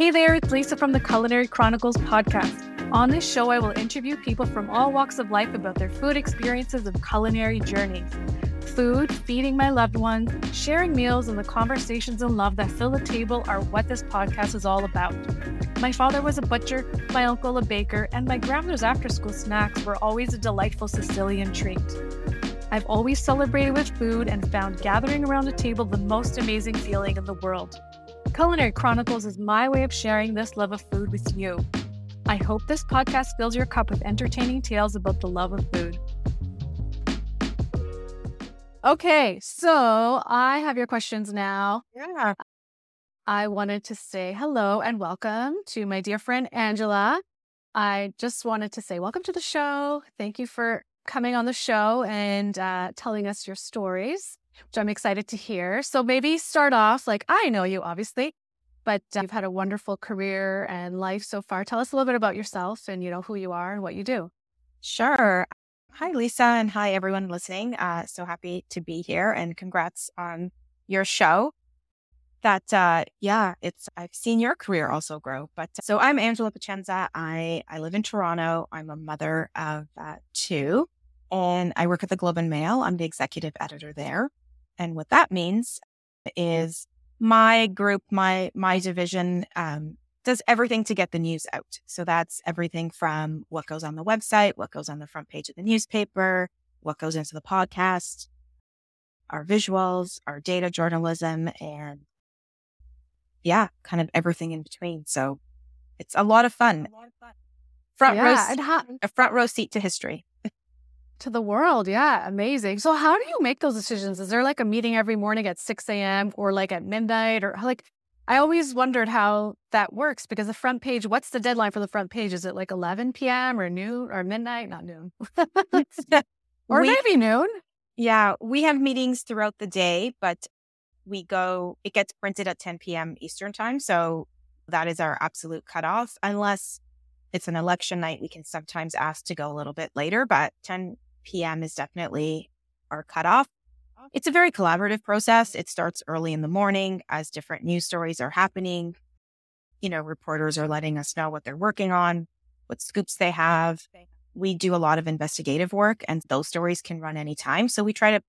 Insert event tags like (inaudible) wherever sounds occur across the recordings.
Hey there, it's Lisa from the Culinary Chronicles podcast. On this show, I will interview people from all walks of life about their food experiences and culinary journeys. Food, feeding my loved ones, sharing meals, and the conversations and love that fill the table are what this podcast is all about. My father was a butcher, my uncle a baker, and my grandmother's after school snacks were always a delightful Sicilian treat. I've always celebrated with food and found gathering around a table the most amazing feeling in the world. Culinary Chronicles is my way of sharing this love of food with you. I hope this podcast fills your cup with entertaining tales about the love of food. Okay, so I have your questions now. Yeah. I wanted to say hello and welcome to my dear friend Angela. I just wanted to say welcome to the show. Thank you for coming on the show and uh, telling us your stories, which I'm excited to hear. So maybe start off like I know you, obviously, but uh, you've had a wonderful career and life so far. Tell us a little bit about yourself and you know who you are and what you do. Sure. Hi, Lisa, and hi, everyone listening. Uh, so happy to be here and congrats on your show. That, uh, yeah, it's, I've seen your career also grow. But so I'm Angela Pacienza. I, I live in Toronto. I'm a mother of uh, two and I work at the Globe and Mail. I'm the executive editor there. And what that means is my group, my, my division, um, does everything to get the news out. So that's everything from what goes on the website, what goes on the front page of the newspaper, what goes into the podcast, our visuals, our data journalism, and yeah, kind of everything in between. So it's a lot of fun. Front Yeah, row, how, a front row seat to history. To the world. Yeah, amazing. So how do you make those decisions? Is there like a meeting every morning at 6 a.m. or like at midnight or like I always wondered how that works because the front page, what's the deadline for the front page? Is it like 11 p.m. or noon or midnight? Not noon. Mm. (laughs) or We- maybe noon. Yeah, we have meetings throughout the day, but we go, it gets printed at 10 p.m. Eastern time. So that is our absolute cutoff. Unless it's an election night, we can sometimes ask to go a little bit later, but 10 p.m. is definitely our cutoff. It's a very collaborative process. It starts early in the morning as different news stories are happening. You know, reporters are letting us know what they're working on, what scoops they have we do a lot of investigative work and those stories can run anytime. So we try to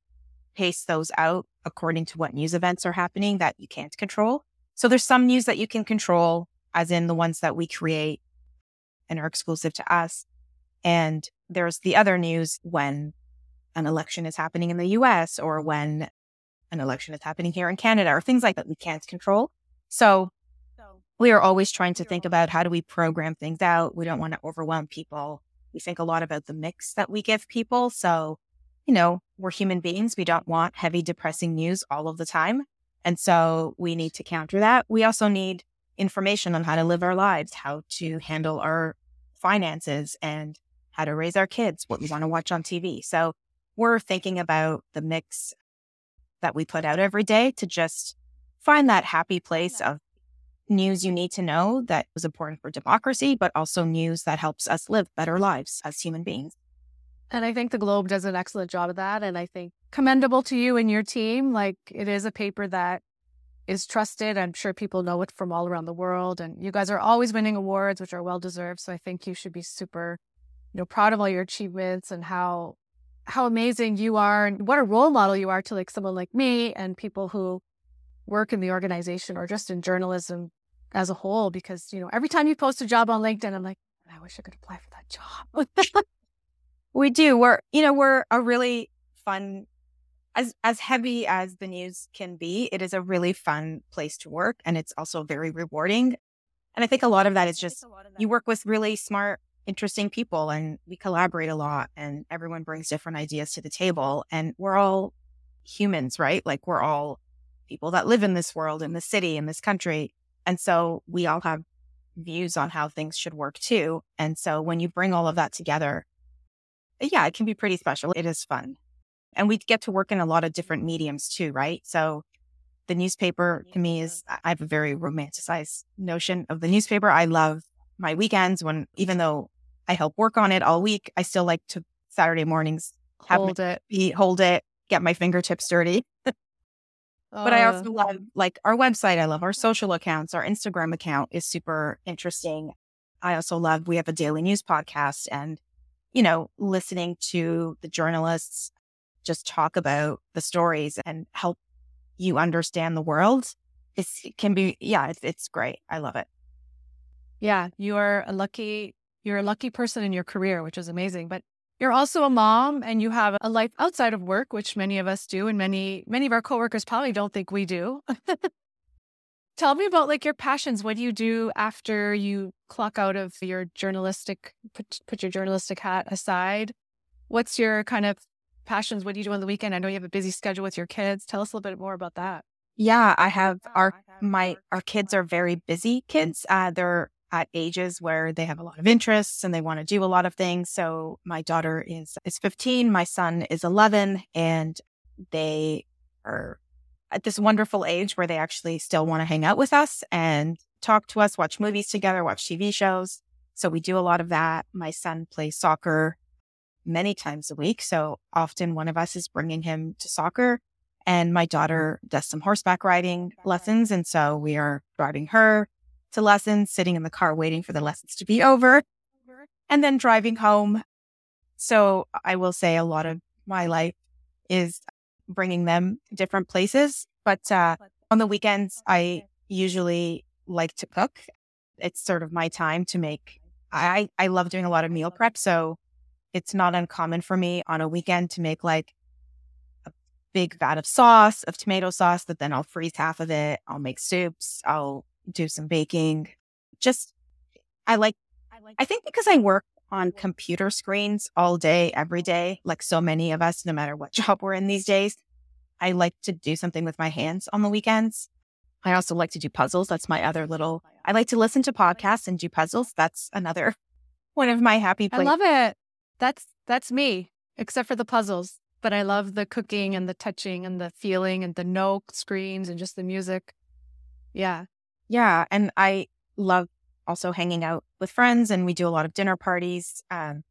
pace those out according to what news events are happening that you can't control. So there's some news that you can control, as in the ones that we create and are exclusive to us. And there's the other news when an election is happening in the US or when an election is happening here in Canada or things like that we can't control. So we are always trying to think about how do we program things out. We don't want to overwhelm people we think a lot about the mix that we give people. So, you know, we're human beings. We don't want heavy, depressing news all of the time. And so we need to counter that. We also need information on how to live our lives, how to handle our finances and how to raise our kids, what we want to watch on TV. So we're thinking about the mix that we put out every day to just find that happy place of news you need to know that is important for democracy, but also news that helps us live better lives as human beings. And I think the Globe does an excellent job of that. And I think commendable to you and your team. Like it is a paper that is trusted. I'm sure people know it from all around the world. And you guys are always winning awards, which are well deserved. So I think you should be super, you know, proud of all your achievements and how how amazing you are and what a role model you are to like someone like me and people who work in the organization or just in journalism as a whole. Because, you know, every time you post a job on LinkedIn, I'm like, I wish I could apply for that job. (laughs) We do. We're, you know, we're a really fun, as as heavy as the news can be. It is a really fun place to work, and it's also very rewarding. And I think a lot of that is just you work with really smart, interesting people, and we collaborate a lot, and everyone brings different ideas to the table, and we're all humans, right? Like we're all people that live in this world, in this city, in this country, and so we all have views on how things should work too. And so when you bring all of that together yeah, it can be pretty special. It is fun. And we get to work in a lot of different mediums too, right? So the newspaper to me is, I have a very romanticized notion of the newspaper. I love my weekends when, even mm-hmm. though I help work on it all week, I still like to Saturday mornings have Hold it. me hold it, get my fingertips dirty. (laughs) But I oh. also love like our website. I love our social accounts. Our Instagram account is super interesting. I also love we have a daily news podcast and you know, listening to the journalists just talk about the stories and help you understand the world. It's, it can be, yeah, it's, it's great. I love it. Yeah, you are a lucky, you're a lucky person in your career, which is amazing. But you're also a mom and you have a life outside of work, which many of us do, and many, many of our coworkers probably don't think we do. (laughs) Tell me about like your passions. What do you do after you clock out of your journalistic put put your journalistic hat aside? What's your kind of passions? What do you do on the weekend? I know you have a busy schedule with your kids. Tell us a little bit more about that. Yeah, I have our my our kids are very busy kids. Uh, they're at ages where they have a lot of interests and they want to do a lot of things. So my daughter is is 15, my son is 11, and they are at this wonderful age where they actually still want to hang out with us and talk to us, watch movies together, watch TV shows. So we do a lot of that. My son plays soccer many times a week. So often one of us is bringing him to soccer and my daughter does some horseback riding lessons. And so we are driving her to lessons, sitting in the car waiting for the lessons to be over and then driving home. So I will say a lot of my life is bringing them different places. But uh, on the weekends, I usually like to cook. It's sort of my time to make. I I love doing a lot of meal prep, so it's not uncommon for me on a weekend to make like a big vat of sauce of tomato sauce that then I'll freeze half of it. I'll make soups. I'll do some baking. Just I like. I think because I work on computer screens all day, every day, like so many of us, no matter what (laughs) job we're in these days. I like to do something with my hands on the weekends. I also like to do puzzles. That's my other little, I like to listen to podcasts and do puzzles. That's another (laughs) one of my happy places. I love it. That's, that's me, except for the puzzles. But I love the cooking and the touching and the feeling and the no screens and just the music. Yeah. Yeah. And I love also hanging out with friends and we do a lot of dinner parties. Um,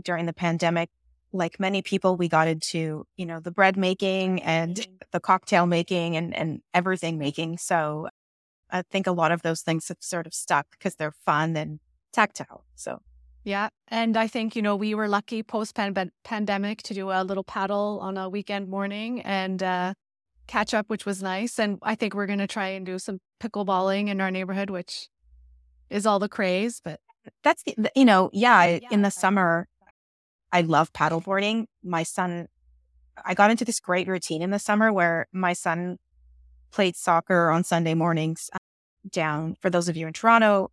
during the pandemic, like many people, we got into, you know, the bread making and mm-hmm. the cocktail making and, and everything making. So I think a lot of those things have sort of stuck because they're fun and tactile. So yeah. And I think, you know, we were lucky post pandemic to do a little paddle on a weekend morning and uh, catch up, which was nice. And I think we're going to try and do some pickleballing in our neighborhood, which is all the craze. But that's the, you know, yeah, in the summer, I love paddleboarding. My son, I got into this great routine in the summer where my son played soccer on Sunday mornings uh, down, for those of you in Toronto,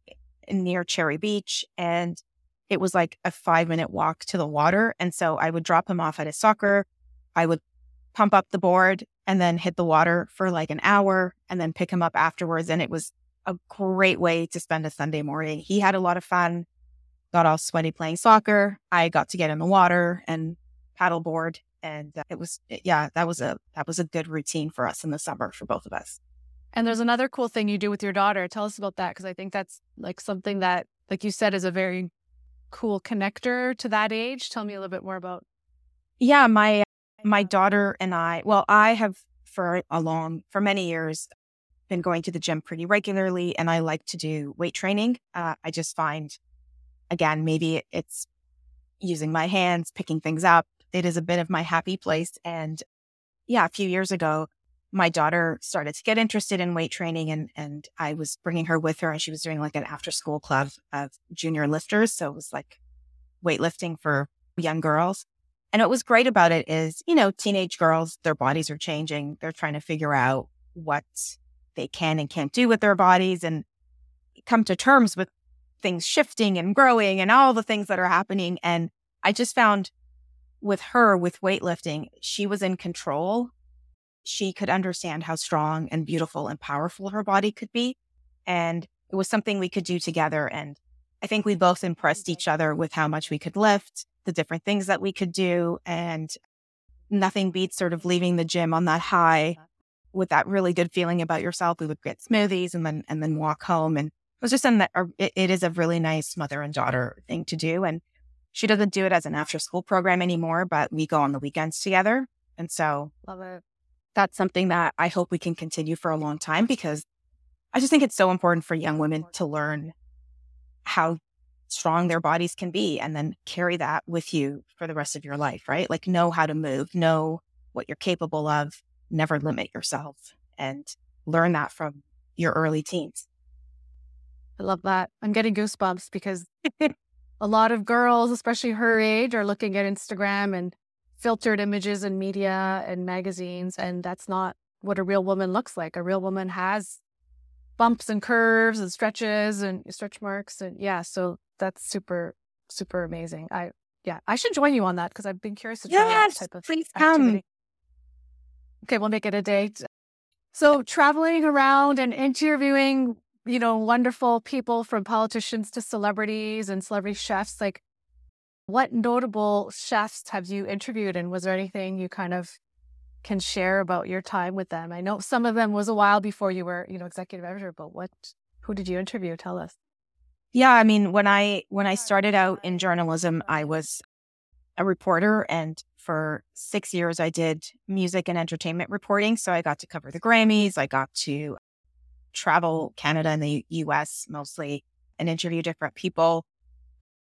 near Cherry Beach. And it was like a five minute walk to the water. And so I would drop him off at his soccer. I would pump up the board and then hit the water for like an hour and then pick him up afterwards. And it was a great way to spend a Sunday morning. He had a lot of fun, got all sweaty playing soccer. I got to get in the water and paddleboard. And uh, it was, yeah, that was a, that was a good routine for us in the summer for both of us. And there's another cool thing you do with your daughter. Tell us about that. Cause I think that's like something that, like you said, is a very cool connector to that age. Tell me a little bit more about. Yeah. My, my daughter and I, well, I have for a long, for many years, been going to the gym pretty regularly and I like to do weight training. Uh, I just find, again, maybe it's using my hands, picking things up. It is a bit of my happy place. And yeah, a few years ago, my daughter started to get interested in weight training and, and I was bringing her with her and she was doing like an after school club of junior lifters. So it was like weightlifting for young girls. And what was great about it is, you know, teenage girls, their bodies are changing. They're trying to figure out what they can and can't do with their bodies and come to terms with things shifting and growing and all the things that are happening. And I just found with her, with weightlifting, she was in control. She could understand how strong and beautiful and powerful her body could be. And it was something we could do together. And I think we both impressed each other with how much we could lift, the different things that we could do. And nothing beats sort of leaving the gym on that high with that really good feeling about yourself. We would get smoothies and then and then walk home, and it was just in that. It, it is a really nice mother and daughter thing to do, and she doesn't do it as an after school program anymore, but we go on the weekends together, and so love it. that's something that I hope we can continue for a long time because I just think it's so important for young women to learn how strong their bodies can be and then carry that with you for the rest of your life, right? Like know how to move, know what you're capable of, never limit yourself and learn that from your early teens. I love that. I'm getting goosebumps because a lot of girls, especially her age, are looking at Instagram and filtered images and media and magazines. And that's not what a real woman looks like. A real woman has bumps and curves and stretches and stretch marks. And yeah, so that's super, super amazing. I, yeah, I should join you on that because I've been curious to try yes, that type of please activity. come. Okay, we'll make it a date. So traveling around and interviewing, you know, wonderful people from politicians to celebrities and celebrity chefs, like what notable chefs have you interviewed and was there anything you kind of can share about your time with them? I know some of them was a while before you were, you know, executive editor, but what who did you interview? Tell us. Yeah, I mean, when I when I started out in journalism, I was a reporter and for 6 years I did music and entertainment reporting, so I got to cover the Grammys, I got to travel Canada and the US mostly and interview different people.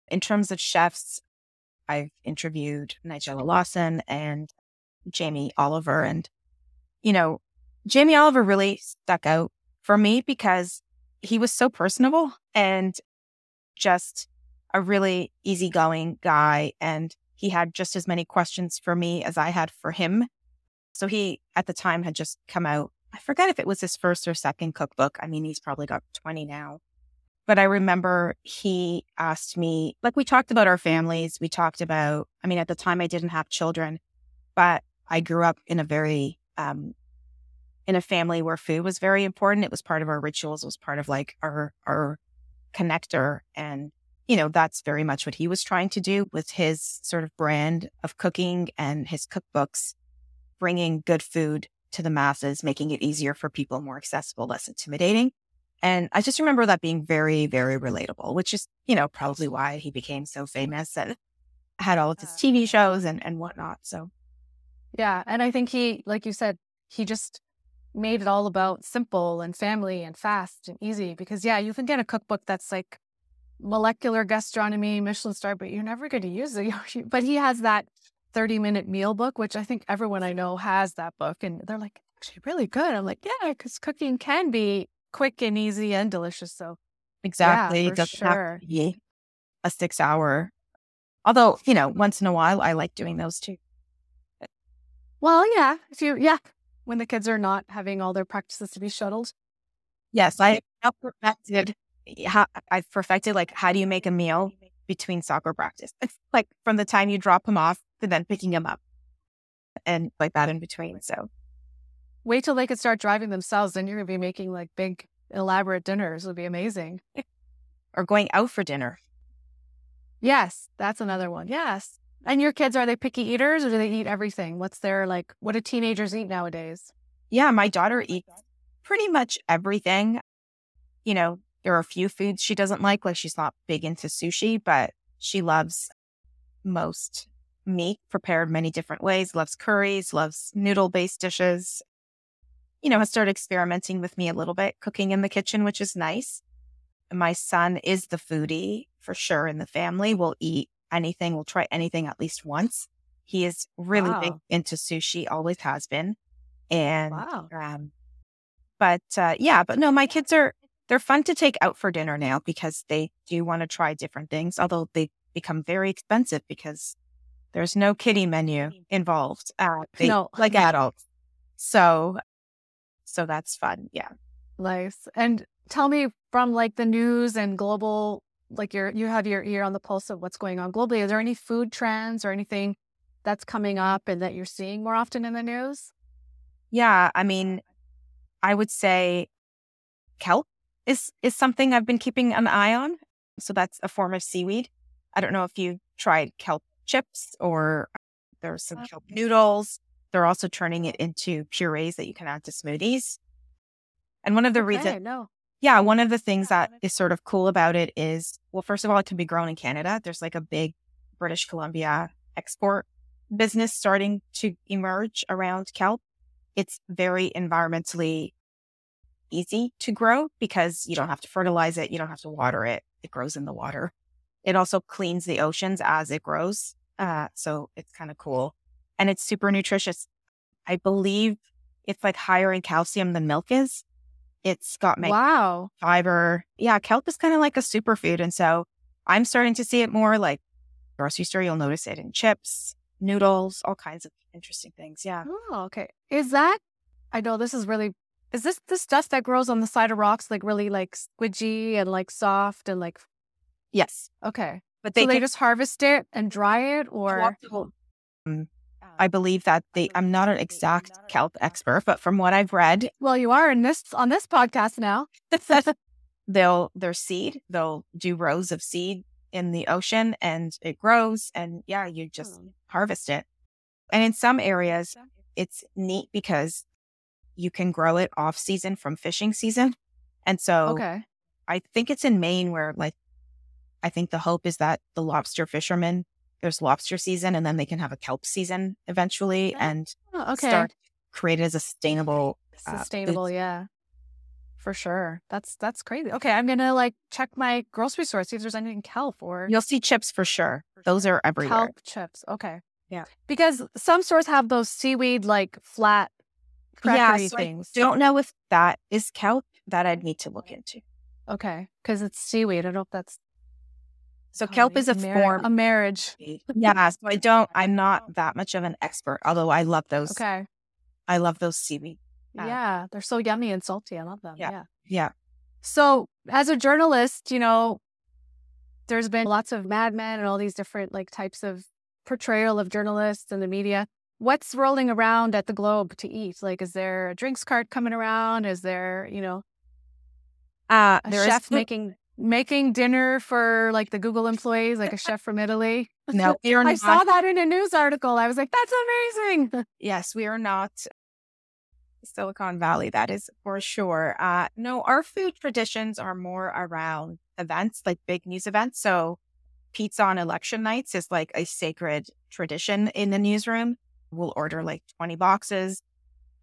In terms of chefs, I've interviewed Nigella Lawson and Jamie Oliver. And, you know, Jamie Oliver really stuck out for me because he was so personable and just a really easygoing guy. And he had just as many questions for me as I had for him. So he, at the time, had just come out. I forget if it was his first or second cookbook. I mean, he's probably got 20 now. But I remember he asked me, like, we talked about our families. We talked about, I mean, at the time I didn't have children, but I grew up in a very, um, in a family where food was very important. It was part of our rituals. It was part of like our, our connector. And, you know, that's very much what he was trying to do with his sort of brand of cooking and his cookbooks, bringing good food to the masses, making it easier for people, more accessible, less intimidating. And I just remember that being very, very relatable, which is, you know, probably why he became so famous and had all of his TV shows and, and whatnot. So, yeah. And I think he, like you said, he just made it all about simple and family and fast and easy because, yeah, you can get a cookbook that's like molecular gastronomy, Michelin star, but you're never going to use (laughs) it. but he has that 30 minute meal book, which I think everyone I know has that book. And they're like, actually really good. I'm like, yeah, because cooking can be quick and easy and delicious. So exactly. Yeah, it doesn't sure. have to be a six hour. Although, you know, once in a while, I like doing those too. Well, yeah. If you, yeah, when the kids are not having all their practices to be shuttled. Yes, I perfected. Eh, how, I've perfected like how do you make a meal between soccer practice? like from the time you drop them off to then picking them up, and like that in between. So Wait till they could start driving themselves. Then you're going to be making like big, elaborate dinners. It'll be amazing. (laughs) or going out for dinner. Yes, that's another one. Yes. And your kids, are they picky eaters or do they eat everything? What's their like, what do teenagers eat nowadays? Yeah, my daughter eats pretty much everything. You know, there are a few foods she doesn't like, like she's not big into sushi, but she loves most meat prepared many different ways, loves curries, loves noodle based dishes you know, has started experimenting with me a little bit, cooking in the kitchen, which is nice. My son is the foodie for sure in the family. We'll eat anything, we'll try anything at least once. He is really wow. big into sushi, always has been. And, wow. um, but uh, yeah, but no, my kids are, they're fun to take out for dinner now because they do want to try different things, although they become very expensive because there's no kiddie menu involved. Uh, they, no, (laughs) like adults. So so that's fun. Yeah. Nice. And tell me from like the news and global, like you're, you have your ear on the pulse of what's going on globally. Is there any food trends or anything that's coming up and that you're seeing more often in the news? Yeah. I mean, I would say kelp is, is something I've been keeping an eye on. So that's a form of seaweed. I don't know if you tried kelp chips or there's some ah. kelp noodles. They're also turning it into purees that you can add to smoothies. And one of the okay, reasons, no. Yeah, one of the things that is sort of cool about it is, well, first of all, it can be grown in Canada. There's like a big British Columbia export business starting to emerge around kelp. It's very environmentally easy to grow because you don't have to fertilize it, you don't have to water it. It grows in the water. It also cleans the oceans as it grows. Uh, so it's kind of cool. And it's super nutritious. I believe it's like higher in calcium than milk is. It's got wow fiber. Yeah, kelp is kind of like a superfood. And so I'm starting to see it more like grocery store. You'll notice it in chips, noodles, all kinds of interesting things. Yeah. Oh, okay. Is that, I know this is really, is this this dust that grows on the side of rocks like really like squidgy and like soft and like, Yes. okay. But they, so they just harvest it and dry it or? I believe that they, I'm not an exact kelp expert, but from what I've read. Well, you are in this, on this podcast now. (laughs) they'll, their seed, they'll do rows of seed in the ocean and it grows and yeah, you just hmm. harvest it. And in some areas, it's neat because you can grow it off season from fishing season. And so okay. I think it's in Maine where like I think the hope is that the lobster fishermen there's lobster season and then they can have a kelp season eventually and oh, okay. start create it as a sustainable uh, sustainable, uh, yeah. For sure. That's that's crazy. Okay, I'm gonna like check my grocery store, see if there's anything kelp or you'll see chips for sure. Those are everywhere. Kelp chips. Okay. Yeah. Because some stores have those seaweed like flat yeah, so things. I don't know if that is kelp. That I'd need to look into. Okay. Because it's seaweed. I don't know if that's so kelp is a mar- form a marriage. (laughs) yeah. So I don't I'm not that much of an expert, although I love those. Okay. I love those seaweed yeah, they're so yummy and salty. I love them. Yeah. yeah. Yeah. So, as a journalist, you know, there's been lots of Mad Men and all these different like types of portrayal of journalists and the media. What's rolling around at the Globe to eat? Like, is there a drinks cart coming around? Is there, you know, uh, a chef making making dinner for like the Google employees, like a chef from Italy? (laughs) No, we are I saw that in a news article. I was like, that's amazing. (laughs) Yes, we are not Silicon Valley, that is for sure. Uh, no, our food traditions are more around events, like big news events. So, pizza on election nights is like a sacred tradition in the newsroom. We'll order like 20 boxes,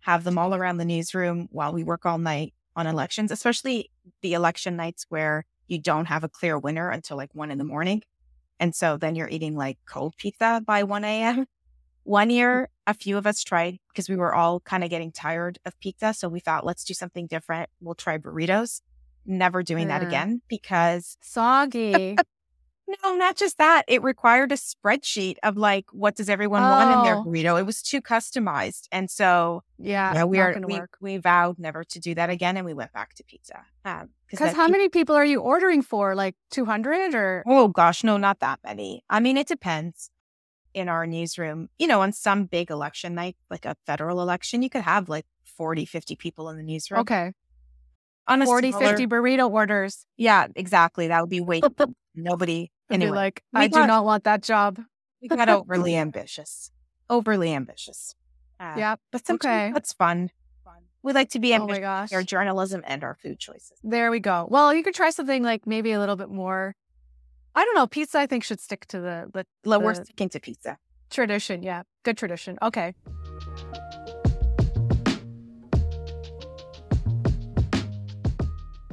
have them all around the newsroom while we work all night on elections, especially the election nights where you don't have a clear winner until like one in the morning. And so then you're eating like cold pizza by 1 a.m. One mm. year, a few of us tried because we were all kind of getting tired of pizza. So we thought, let's do something different. We'll try burritos. Never doing that again because soggy. No, not just that. It required a spreadsheet of like, what does everyone oh. want in their oh. burrito? It was too customized. And so, yeah, yeah we are, we, we, vowed never to do that again. And we went back to pizza. Because um, how pe- many people are you ordering for? Like 200 or? Oh gosh, no, not that many. I mean, it depends in our newsroom, you know, on some big election night, like a federal election, you could have like 40, 50 people in the newsroom. Okay. On a 40, smaller, 50 burrito orders. Yeah, exactly. That would be way nobody. Anyway, like, I got, do not want that job. we got (laughs) overly ambitious. Overly ambitious. Uh, yeah. But sometimes okay. that's fun. We like to be ambitious. Oh my gosh. Our journalism and our food choices. There we go. Well, you could try something like maybe a little bit more I don't know. Pizza, I think, should stick to the the, the we're sticking to pizza tradition. Yeah, good tradition. Okay.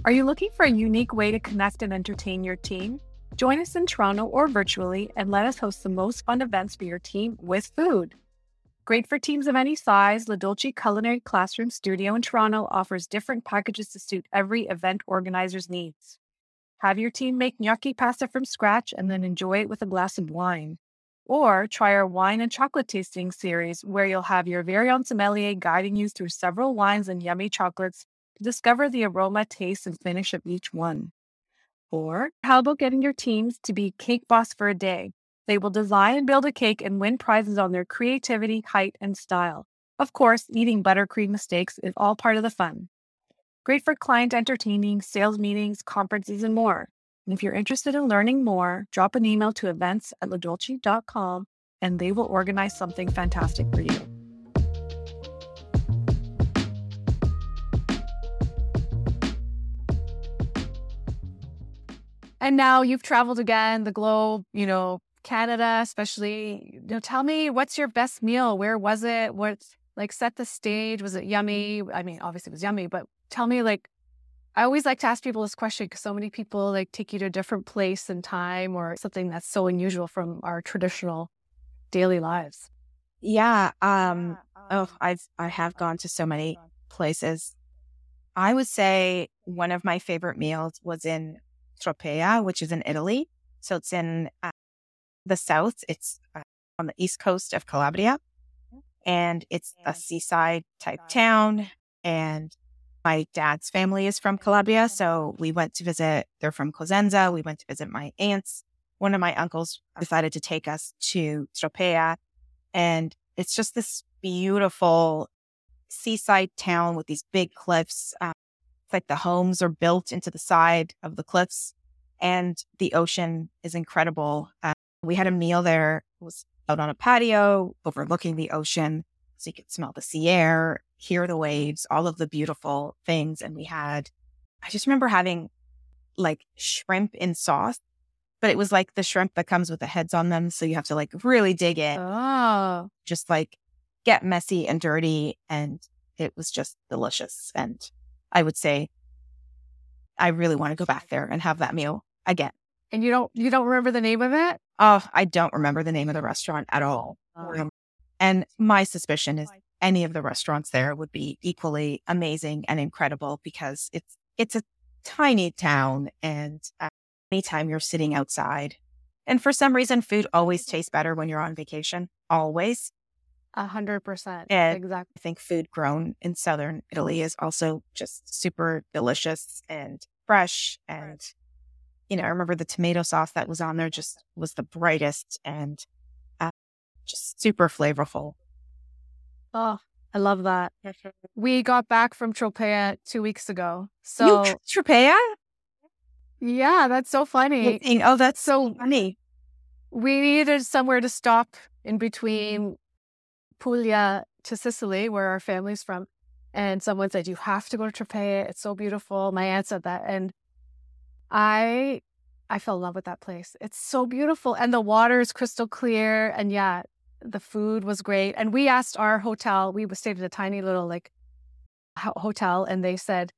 Are you looking for a unique way to connect and entertain your team? Join us in Toronto or virtually and let us host the most fun events for your team with food. Great for teams of any size, Le Dolci Culinary Classroom Studio in Toronto offers different packages to suit every event organizer's needs. Have your team make gnocchi pasta from scratch and then enjoy it with a glass of wine. Or try our wine and chocolate tasting series, where you'll have your very own sommelier guiding you through several wines and yummy chocolates to discover the aroma, taste, and finish of each one. Or how about getting your teams to be cake boss for a day? They will design and build a cake and win prizes on their creativity, height, and style. Of course, eating buttercream mistakes is all part of the fun. Great for client entertaining, sales meetings, conferences, and more. And if you're interested in learning more, drop an email to events at ledolci.com and they will organize something fantastic for you. And now you've traveled again, the globe, you know, Canada, especially. You know, tell me what's your best meal? Where was it? What Like set the stage. Was it yummy? I mean, obviously it was yummy, but tell me like I always like to ask people this question because so many people like take you to a different place and time or something that's so unusual from our traditional daily lives. Yeah. Um, oh, I've I have gone to so many places. I would say one of my favorite meals was in Tropea, which is in Italy. So it's in uh, the south. It's uh, on the east coast of Calabria, and it's a seaside type town. And my dad's family is from Calabria, so we went to visit. They're from Cosenza. We went to visit my aunts. One of my uncles decided to take us to Tropea, and it's just this beautiful seaside town with these big cliffs. Um, it's like the homes are built into the side of the cliffs, and the ocean is incredible. Uh, we had a meal there. It was out on a patio overlooking the ocean, so you could smell the sea air, hear the waves, all of the beautiful things. And we had, I just remember having like shrimp in sauce but it was like the shrimp that comes with the heads on them. So you have to like really dig in. Oh. Just like get messy and dirty. And it was just delicious. And I would say I really want to go back there and have that meal again. And you don't you don't remember the name of it? Oh, I don't remember the name of the restaurant at all. Oh. And my suspicion is any of the restaurants there would be equally amazing and incredible because it's it's a tiny town and uh, anytime you're sitting outside. And for some reason, food always tastes better when you're on vacation. Always. A hundred percent. Exactly. I think food grown in southern Italy is also just super delicious and fresh. And, you know, I remember the tomato sauce that was on there just was the brightest and uh, just super flavorful. Oh, I love that. (laughs) we got back from Tropea two weeks ago. So you, Tropea? Yeah, that's so funny. Oh, that's so funny. We needed somewhere to stop in between Puglia to Sicily, where our family's from. And someone said, You have to go to Tropea. It's so beautiful. My aunt said that. And I I fell in love with that place. It's so beautiful. And the water is crystal clear. And yeah, the food was great. And we asked our hotel, we stayed at a tiny little like hotel, and they said,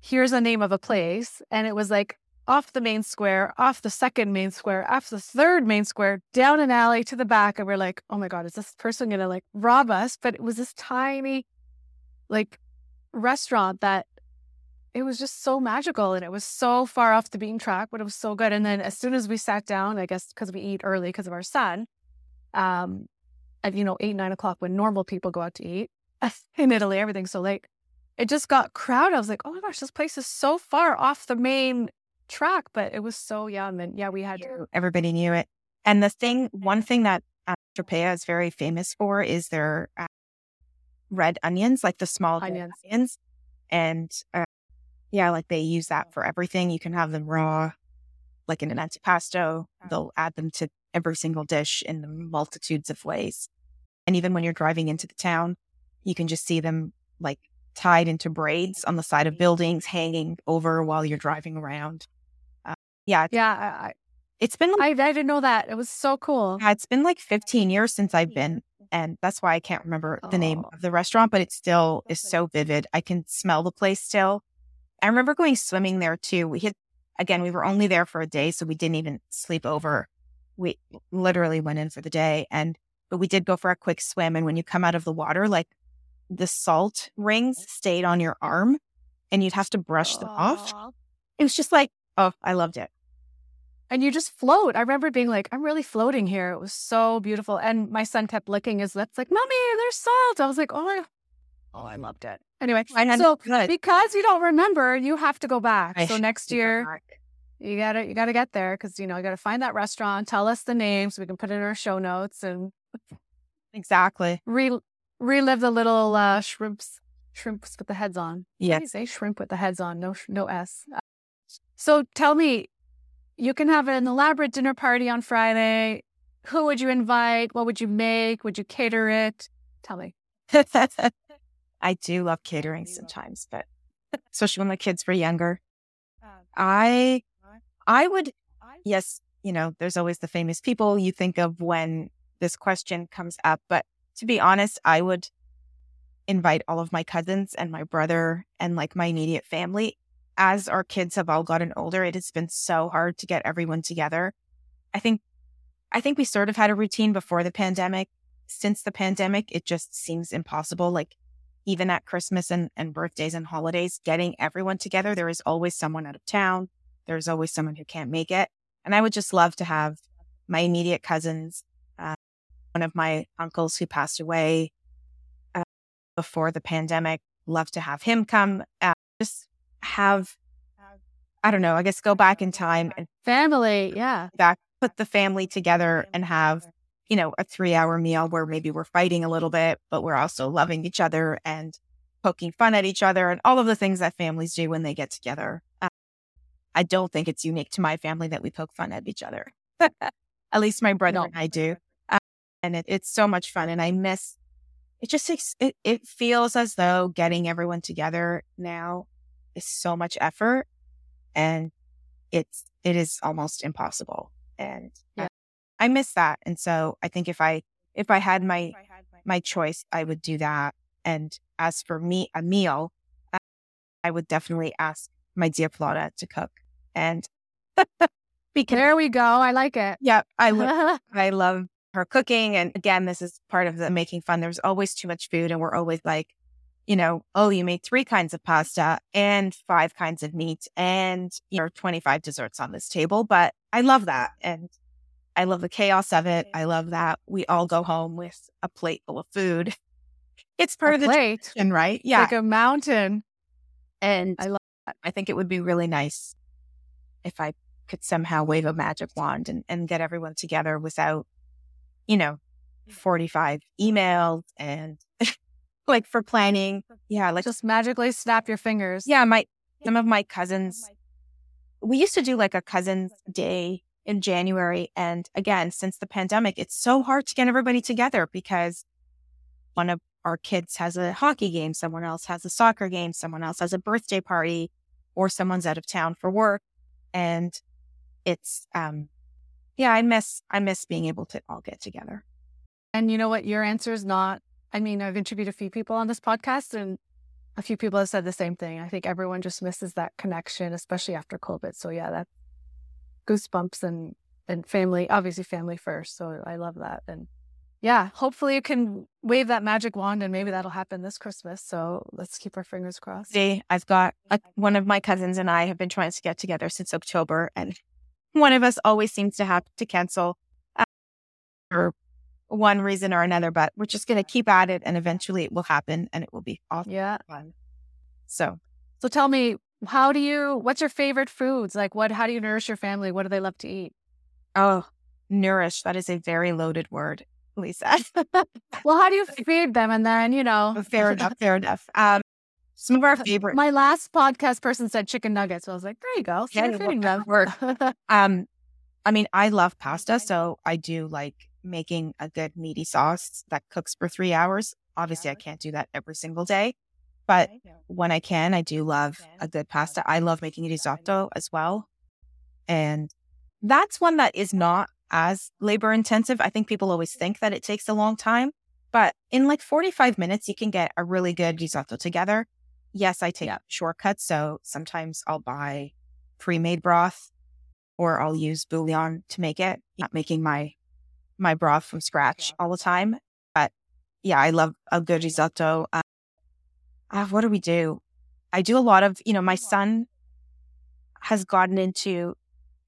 Here's the name of a place. And it was like off the main square, off the second main square, off the third main square, down an alley to the back. And we're like, oh my God, is this person going to like rob us? But it was this tiny, like, restaurant that it was just so magical and it was so far off the beaten track, but it was so good. And then as soon as we sat down, I guess because we eat early because of our son, um, at you know, eight, nine o'clock when normal people go out to eat (laughs) in Italy, everything's so late. It just got crowded. I was like, oh my gosh, this place is so far off the main track, but it was so yum. And yeah, we had to. Everybody knew it. And the thing, one thing that uh, Tropea is very famous for is their uh, red onions, like the small onions. onions. And uh, yeah, like they use that for everything. You can have them raw, like in an antipasto. They'll add them to every single dish in the multitudes of ways. And even when you're driving into the town, you can just see them like tied into braids on the side of buildings, hanging over while you're driving around. Yeah. Yeah. I, it's been, I, I didn't know that. It was so cool. Yeah, it's been like 15 years since I've been. And that's why I can't remember the name oh. of the restaurant, but it still is so vivid. I can smell the place still. I remember going swimming there too. We had, again, we were only there for a day, so we didn't even sleep over. We literally went in for the day and, but we did go for a quick swim. And when you come out of the water, like the salt rings stayed on your arm and you'd have to brush them off. It was just like, oh, I loved it and you just float. I remember being like, I'm really floating here. It was so beautiful. And my son kept licking his lips, like, Mommy, there's salt. I was like, Oh my, oh, I loved it. Anyway, so good. because you don't remember, you have to go back. I so next year, you gotta you gotta get there because you know you gotta find that restaurant. Tell us the name so we can put it in our show notes and exactly re- relive the little uh, shrimps shrimps with the heads on. Yeah, say shrimp with the heads on. No no s. So tell me, you can have an elaborate dinner party on Friday. Who would you invite? What would you make? Would you cater it? Tell me. (laughs) I do love catering sometimes, but (laughs) especially when the kids were younger. Um, I I would yes, you know, there's always the famous people you think of when this question comes up, but to be honest, I would invite all of my cousins and my brother and like my immediate family. As our kids have all gotten older, it has been so hard to get everyone together. I think I think we sort of had a routine before the pandemic. Since the pandemic, it just seems impossible. Like even at Christmas and, and birthdays and holidays, getting everyone together, there is always someone out of town. There's always someone who can't make it. And I would just love to have my immediate cousins, uh, one of my uncles who passed away uh, before the pandemic, love to have him come. Uh, just have, I don't know, I guess go back in time and family. Yeah. Back, put the family together and have, you know, a three hour meal where maybe we're fighting a little bit, but we're also loving each other and poking fun at each other and all of the things that families do when they get together. Uh, I don't think it's unique to my family that we poke fun at each other. (laughs) at least my brother no. and I do. Um, and it, it's so much fun. And I miss it just it, it feels as though getting everyone together now is so much effort and it's it is almost impossible. And yeah. I, I miss that. And so I think if I if I had my my choice, I would do that. And as for me, a meal, uh, I would definitely ask my dear Plata to cook. And (laughs) Because there we go. I like it. Yeah, I love (laughs) I love her cooking. And again, this is part of the making fun. There's always too much food, and we're always like, you know, oh, you made three kinds of pasta and five kinds of meat, and you know, 25 desserts on this table. But I love that, and I love the chaos of it. I love that we all go home with a plate full of food. It's part a of the plate, tradition, right? Yeah, like a mountain. And I love. That. I think it would be really nice if I could somehow wave a magic wand and, and get everyone together without, you know, mm. 45 emails and like for planning. Yeah. Like just magically snap your fingers. Yeah. My, some of my cousins, we used to do like a cousin's day in January. And again, since the pandemic, it's so hard to get everybody together because one of our kids has a hockey game, someone else has a soccer game, someone else has a birthday party, or someone's out of town for work. And it's um yeah, I miss I miss being able to all get together. And you know what? Your answer is not I mean, I've interviewed a few people on this podcast and a few people have said the same thing. I think everyone just misses that connection, especially after COVID. So yeah, that goosebumps and and family, obviously family first. So I love that. And yeah, hopefully you can wave that magic wand and maybe that'll happen this Christmas. So let's keep our fingers crossed. See, I've got a, one of my cousins and I have been trying to get together since October and one of us always seems to have to cancel uh, for one reason or another, but we're just going to keep at it and eventually it will happen and it will be awesome. Yeah. Fun. So, so tell me, how do you, what's your favorite foods? Like what, how do you nourish your family? What do they love to eat? Oh, nourish. That is a very loaded word, Lisa. (laughs) well, how do you feed them? And then, you know, fair enough. Fair enough. Um, some of our favorite. My last podcast person said chicken nuggets. So I was like, there you go. So yeah, feeding them. Word. (laughs) um, I mean, I love pasta, so I do like making a good meaty sauce that cooks for three hours. Obviously, I can't do that every single day, but when I can, I do love a good pasta. I love making risotto as well. And that's one that is not as labor intensive. I think people always think that it takes a long time, but in like 45 minutes, you can get a really good risotto together yes, I take yeah. shortcuts. So sometimes I'll buy pre made broth or I'll use bouillon to make it. Not making my my broth from scratch all the time. But yeah, I love a good risotto. Uh, uh, what do we do? I do a lot of, you know, my son has gotten into,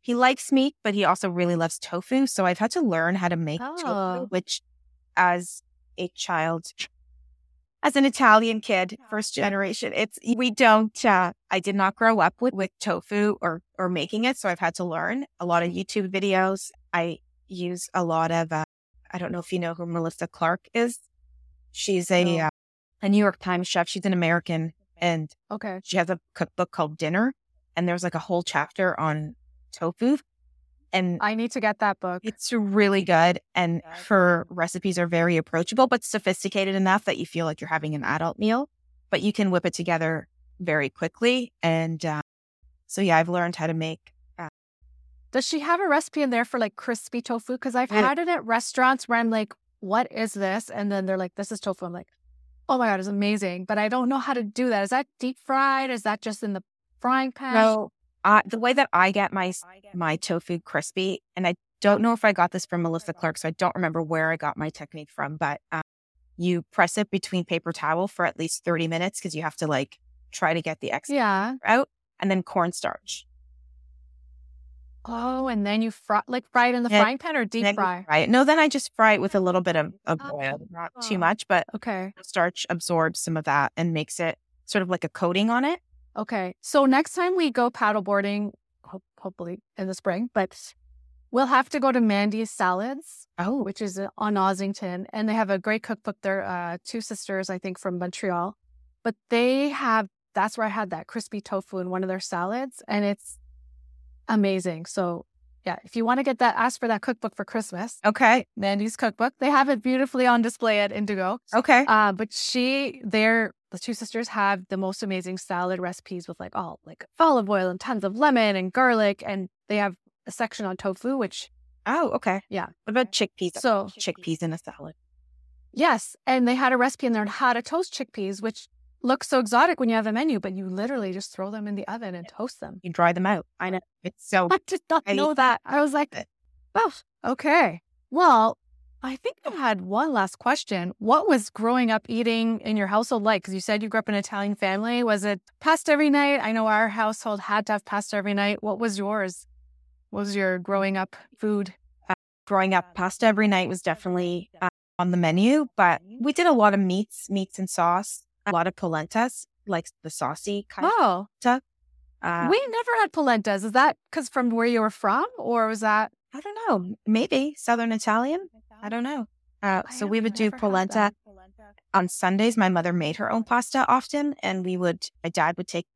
he likes meat, but he also really loves tofu. So I've had to learn how to make oh. tofu, which as a child as an Italian kid, first generation, it's we don't. Uh, I did not grow up with with tofu or or making it, so I've had to learn a lot of YouTube videos. I use a lot of. Uh, I don't know if you know who Melissa Clark is. She's a uh, a New York Times chef. She's an American, and okay, she has a cookbook called Dinner, and there's like a whole chapter on tofu. And I need to get that book. It's really good. And her recipes are very approachable, but sophisticated enough that you feel like you're having an adult meal, but you can whip it together very quickly. And uh, so, yeah, I've learned how to make. Does she have a recipe in there for like crispy tofu? Because I've had it at restaurants where I'm like, what is this? And then they're like, this is tofu. I'm like, Oh my god, it's amazing. But I don't know how to do that. Is that deep fried? Is that just in the frying pan? So uh, the way that I get my my tofu crispy, and I don't know if I got this from Melissa Clark, so I don't remember where I got my technique from, but um, you press it between paper towel for at least 30 minutes because you have to like try to get the excess yeah. out, and then cornstarch. Oh, and then you fry like fry it in the frying pan or deep fry? Right. No, then I just fry it with a little bit of, of oil, not too Oh. much, but Okay. starch absorbs some of that and makes it sort of like a coating on it. Okay. So next time we go paddleboarding, ho- hopefully in the spring, but we'll have to go to Mandy's Salads, Oh, which is uh, on Ossington, and they have a great cookbook. They're uh, two sisters, I think, from Montreal, but they have. That's where I had that crispy tofu in one of their salads, and it's amazing. So, yeah, if you want to get that, ask for that cookbook for Christmas. okay. Mandy's cookbook. They have it beautifully on display at Indigo. Okay. Uh, but she, they're the two sisters have the most amazing salad recipes with like all like olive oil and tons of lemon and garlic, and they have a section on tofu, which oh, okay. yeah. What about chickpeas? So chickpeas in a salad. yes, and they had a recipe in there on how to toast chickpeas, which looks so exotic when you have a menu, but you literally just throw them in the oven and toast them. You dry them out. I know. It's so (laughs) I did not I- know that. I was like, oh, okay. Well, I think I had one last question. What was growing up eating in your household like? Because you said you grew up in an Italian family. Was it pasta every night? I know our household had to have pasta every night. What was yours? What was your growing up food? Uh, growing up, pasta every night was definitely uh, on the menu, but we did a lot of meats, meats and sauce, a lot of polentas, like the saucy kind. Oh, Uh, we never had polentas. Is that because from where you were from, or was that? I don't know, maybe Southern Italian. I don't know. Uh, I so we would do polenta on Sundays. My mother made her own pasta often, and we would. My dad would take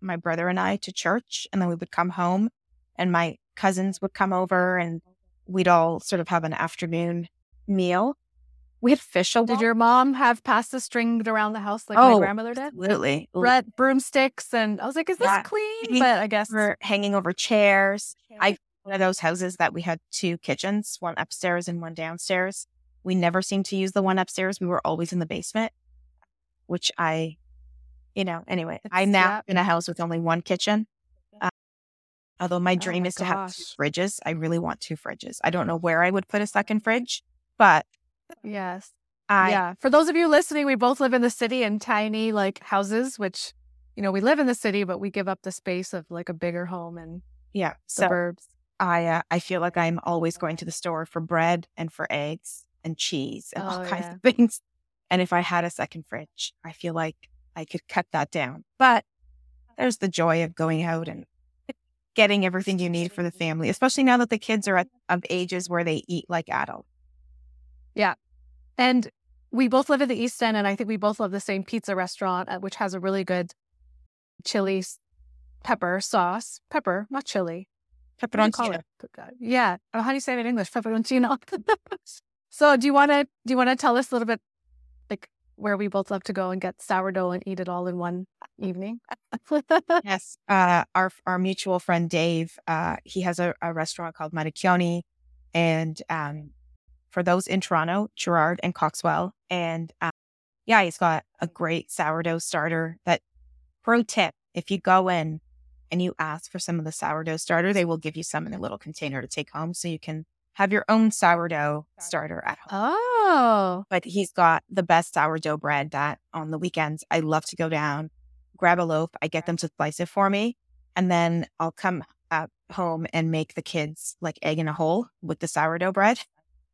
my brother and I to church, and then we would come home, and my cousins would come over, and we'd all sort of have an afternoon meal. We had fish a lot. Did your mom have pasta stringed around the house like my Oh, grandmother did? Absolutely. Bread, broomsticks, and I was like, "Is this Yeah. clean?" But I guess We're hanging over chairs. I one of those houses that we had two kitchens, one upstairs and one downstairs. We never seemed to use the one upstairs. We were always in the basement, which I, you know, anyway, I It's- now yeah. in a house with only one kitchen. Uh, although my dream Oh my is to have two fridges. I really want two fridges. I don't know where I would put a second fridge, but yes, I, yeah. For those of you listening, we both live in the city in tiny like houses, which you know we live in the city, but we give up the space of like a bigger home and yeah. So suburbs. I, uh, I feel like I'm always going to the store for bread and for eggs and cheese and all (laughs) Oh, kinds yeah. of things. And if I had a second fridge, I feel like I could cut that down. But there's the joy of going out and getting everything you need for the family, especially now that the kids are at, of ages where they eat like adults. And we both live in the East End, and I think we both love the same pizza restaurant, uh, which has a really good chili pepper sauce. Pepper, not chili. What do you Peperoncino. uh, Yeah. Oh, How do you say it in English? Peperoncino. (laughs) so, do you want to do you want to tell us a little bit, like where we both love to go and get sourdough and eat it all in one evening? (laughs) Yes. Uh, our our mutual friend Dave, uh, he has a, a restaurant called Mattachioni. And um, for those in Toronto, Gerrard and Coxwell. And um, yeah, he's got a great sourdough starter that pro tip, if you go in and you ask for some of the sourdough starter, they will give you some in a little container to take home so you can have your own sourdough starter at home. oh, But he's got the best sourdough bread that on the weekends I love to go down, grab a loaf, I get them to slice it for me, and then I'll come uh, home and make the kids like egg in a hole with the sourdough bread,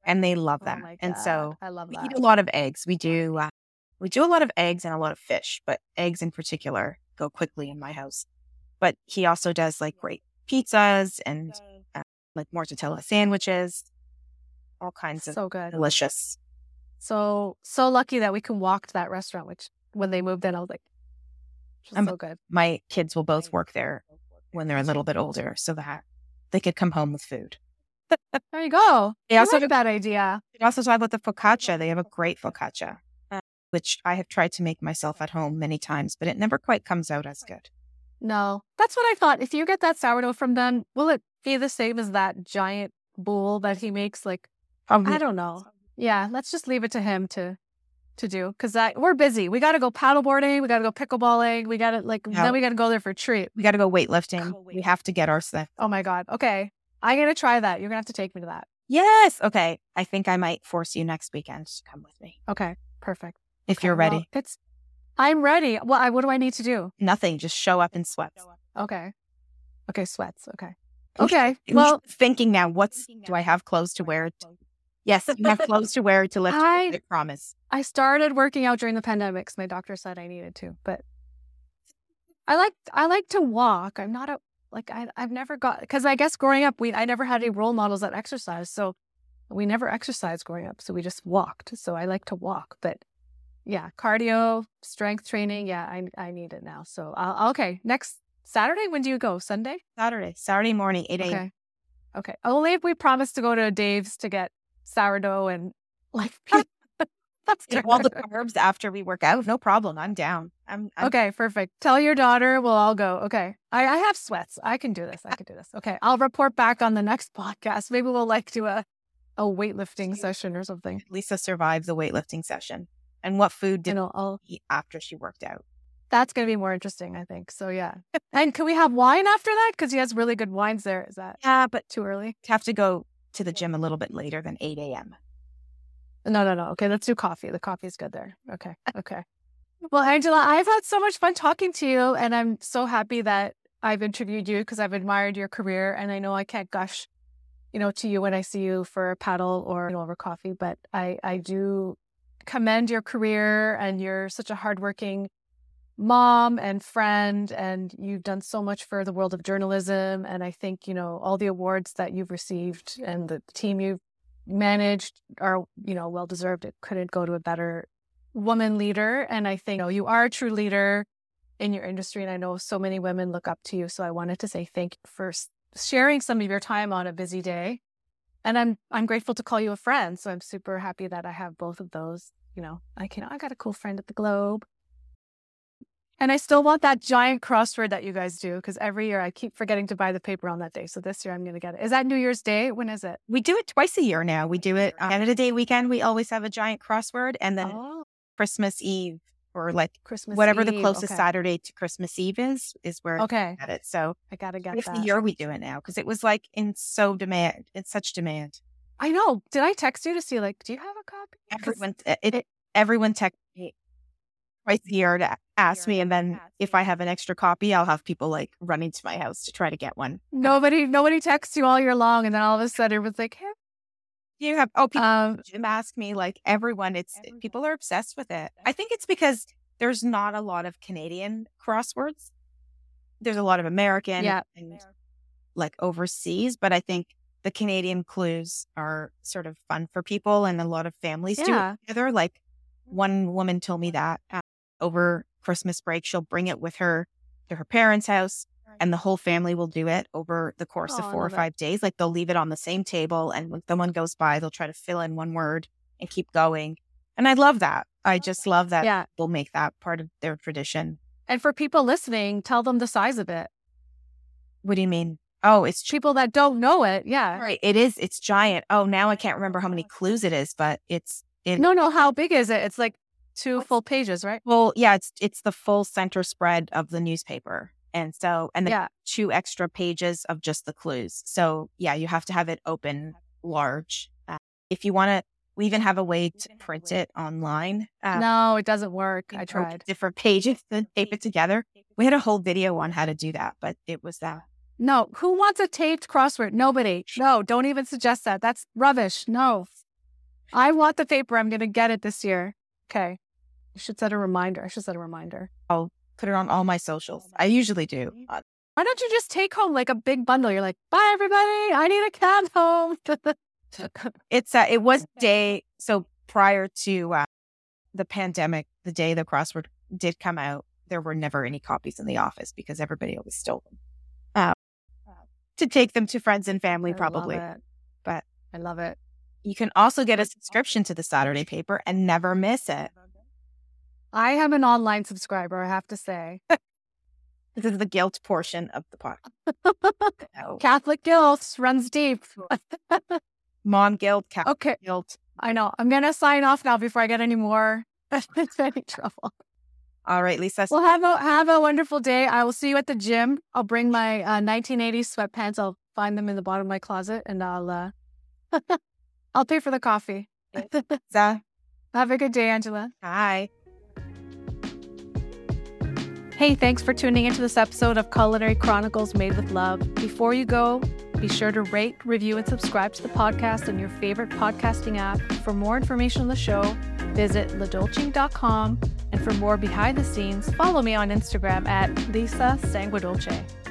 and they love oh that. and so I love that. we eat a lot of eggs. We do uh, we do a lot of eggs and a lot of fish, but eggs in particular go quickly in my house. But he also does like great pizzas and uh, like mortadella sandwiches, all kinds of so good. delicious. So so lucky that we can walk to that restaurant. Which when they moved in, I was like, I'm- so good. My kids will both work there when they're a little bit older, so that they could come home with food. There you go. They I also like that idea. They also talk about the focaccia. They have a great focaccia, uh, which I have tried to make myself at home many times, but it never quite comes out as good. No, that's what I thought. If you get that sourdough from them, will it be the same as that giant bowl that he makes? Like, Probably I don't know. Yeah, let's just leave it to him to to do because we're busy. We got to go paddleboarding. We got to go pickleballing. We got to like Yeah. then we got to go there for a treat. We got to go weightlifting. We have to get our stuff. Oh my god. Okay, I'm gonna try that. You're gonna have to take me to that. Yes. Okay. I think I might force you next weekend to come with me Okay, perfect. if Okay, you're well, ready. it's. I'm ready. Well, I, what do I need to do? Nothing. Just show up in sweats. Okay. Okay, sweats. Okay. Okay. I'm Well, thinking now, what's do I have clothes to wear? Yes, I have clothes to wear to lift. I- I promise. I started working out during the pandemic my doctor said I needed to, but I like I like to walk. I'm not a like I I've never got because I guess growing up we I never had any role models that exercise, so we never exercised growing up, so we just walked. So I like to walk, but yeah, cardio, strength training, yeah, I I need it now. So I'll, okay, next Saturday. When do you go? Sunday? Saturday, Saturday morning, eight a.m. Okay. Okay. Only if we promise to go to Dave's to get sourdough and like (laughs) that's Eat all the (laughs) carbs after we work out. No problem. I'm down. I'm, I'm Okay, perfect. Tell your daughter we'll all go. Okay. I, I have sweats. I can do this. I (laughs) can do this. Okay. I'll report back on the next podcast. Maybe we'll like do a, a weightlifting session or something. Lisa survived the weightlifting session. And what food did You know, I'll, she eat after she worked out? that's going to be more interesting, I think. So, yeah. and can we have wine after that? Because he has really good wines there. Is that Yeah, but too early? have to go to the gym a little bit later than 8 a.m. No, no, no. Okay, let's do coffee. The coffee's good there. Okay, (laughs) okay. Well, Angela, I've had so much fun talking to you, and I'm so happy that I've interviewed you because I've admired your career, and I know I can't gush, you know, to you when I see you for a paddle or you know, over coffee, but I I do commend your career, and you're such a hardworking mom and friend, and you've done so much for the world of journalism, and I think you know all the awards that you've received and the team you've managed are you know well deserved it couldn't go to a better woman leader and i think you, know, you are a true leader in your industry and i know so many women look up to you so i wanted to say thank you for sharing some of your time on a busy day and i'm i'm grateful to call you a friend so i'm super happy that i have both of those you know i can i got a cool friend at the globe and I still want that giant crossword that you guys do because every year I keep forgetting to buy the paper on that day. So this year I'm going to get it. Is that New Year's Day? When is it? We do it twice a year now. We do it on Canada Day weekend. We always have a giant crossword, and then Oh, Christmas Eve or like Christmas. whatever the closest okay. Saturday to Christmas Eve is, is where Okay, we get it. So I gotta get twice that. a year we do it now because it was like in so demand, in such demand. I know. Did I text you to see like, do you have a copy? Everyone, eh, it, it everyone text me twice a year to ask me, and then if I have an extra copy, I'll have people like running to my house to try to get one. nobody, nobody texts you all year long, and then all of a sudden it was like, hey, you have? Oh, people um, Jim asked me like everyone. It's people are obsessed with it. I think it's because there's not a lot of Canadian crosswords. There's a lot of American Yeah. and like overseas, but I think the Canadian clues are sort of fun for people, and a lot of families do it together. Like one woman told me that over Christmas break, she'll bring it with her to her parents' house, and the whole family will do it over the course Oh, of four or it. five days. Like they'll leave it on the same table, and when someone goes by, they'll try to fill in one word and keep going. And I love that. I just love that yeah. people make that part of their tradition. And for people listening, tell them the size of it. What do you mean? Oh, it's People that don't know it, yeah. right. It is. It's giant. Oh, now I can't remember how many oh. clues it is, but it's it. No, no. How big is it? It's like two full pages, right? Well, yeah, it's it's the full center spread of the newspaper, and so and the Yeah. two extra pages of just the clues. So yeah, you have to have it open large. Uh, if you want to, we even have a way to print it online. Uh, No, it doesn't work. I tried. different (laughs) pages and tape it together. We had a whole video on how to do that, but it was that. No, who wants a taped crossword? Nobody. No, don't even suggest that. That's rubbish. No. I want the paper. I'm going to get it this year. Okay. You should set a reminder. I should set a reminder. I'll put it on all my socials. I usually do. Why don't you just take home like a big bundle? You're like, bye, everybody. I need a cab home. (laughs) It's uh, it was day so prior to uh, the pandemic, the day the crossword did come out, there were never any copies in the office because everybody always stole them uh, to take them to friends and family, I probably. But I love it. you can also get a subscription to the Saturday paper and never miss it. I am an online subscriber, I have to say. (laughs) This is the guilt portion of the podcast. (laughs) No. Catholic guilt runs deep. (laughs) Mom guilt, Catholic okay. guilt. I know. I'm going to sign off now before I get any more any trouble. All right, Lisa. Well, have a have a wonderful day. I will see you at the gym. I'll bring my uh, 1980s sweatpants. I'll find them in the bottom of my closet, and I'll uh, I'll pay for the coffee. Have a good day, Angela. Hi. Hey, thanks for tuning into this episode of Culinary Chronicles Made with Love. Before you go, be sure to rate, review, and subscribe to the podcast on your favorite podcasting app. For more information on the show, visit ledolci.com. And for more behind the scenes, follow me on Instagram at Lisa Sanguedolce.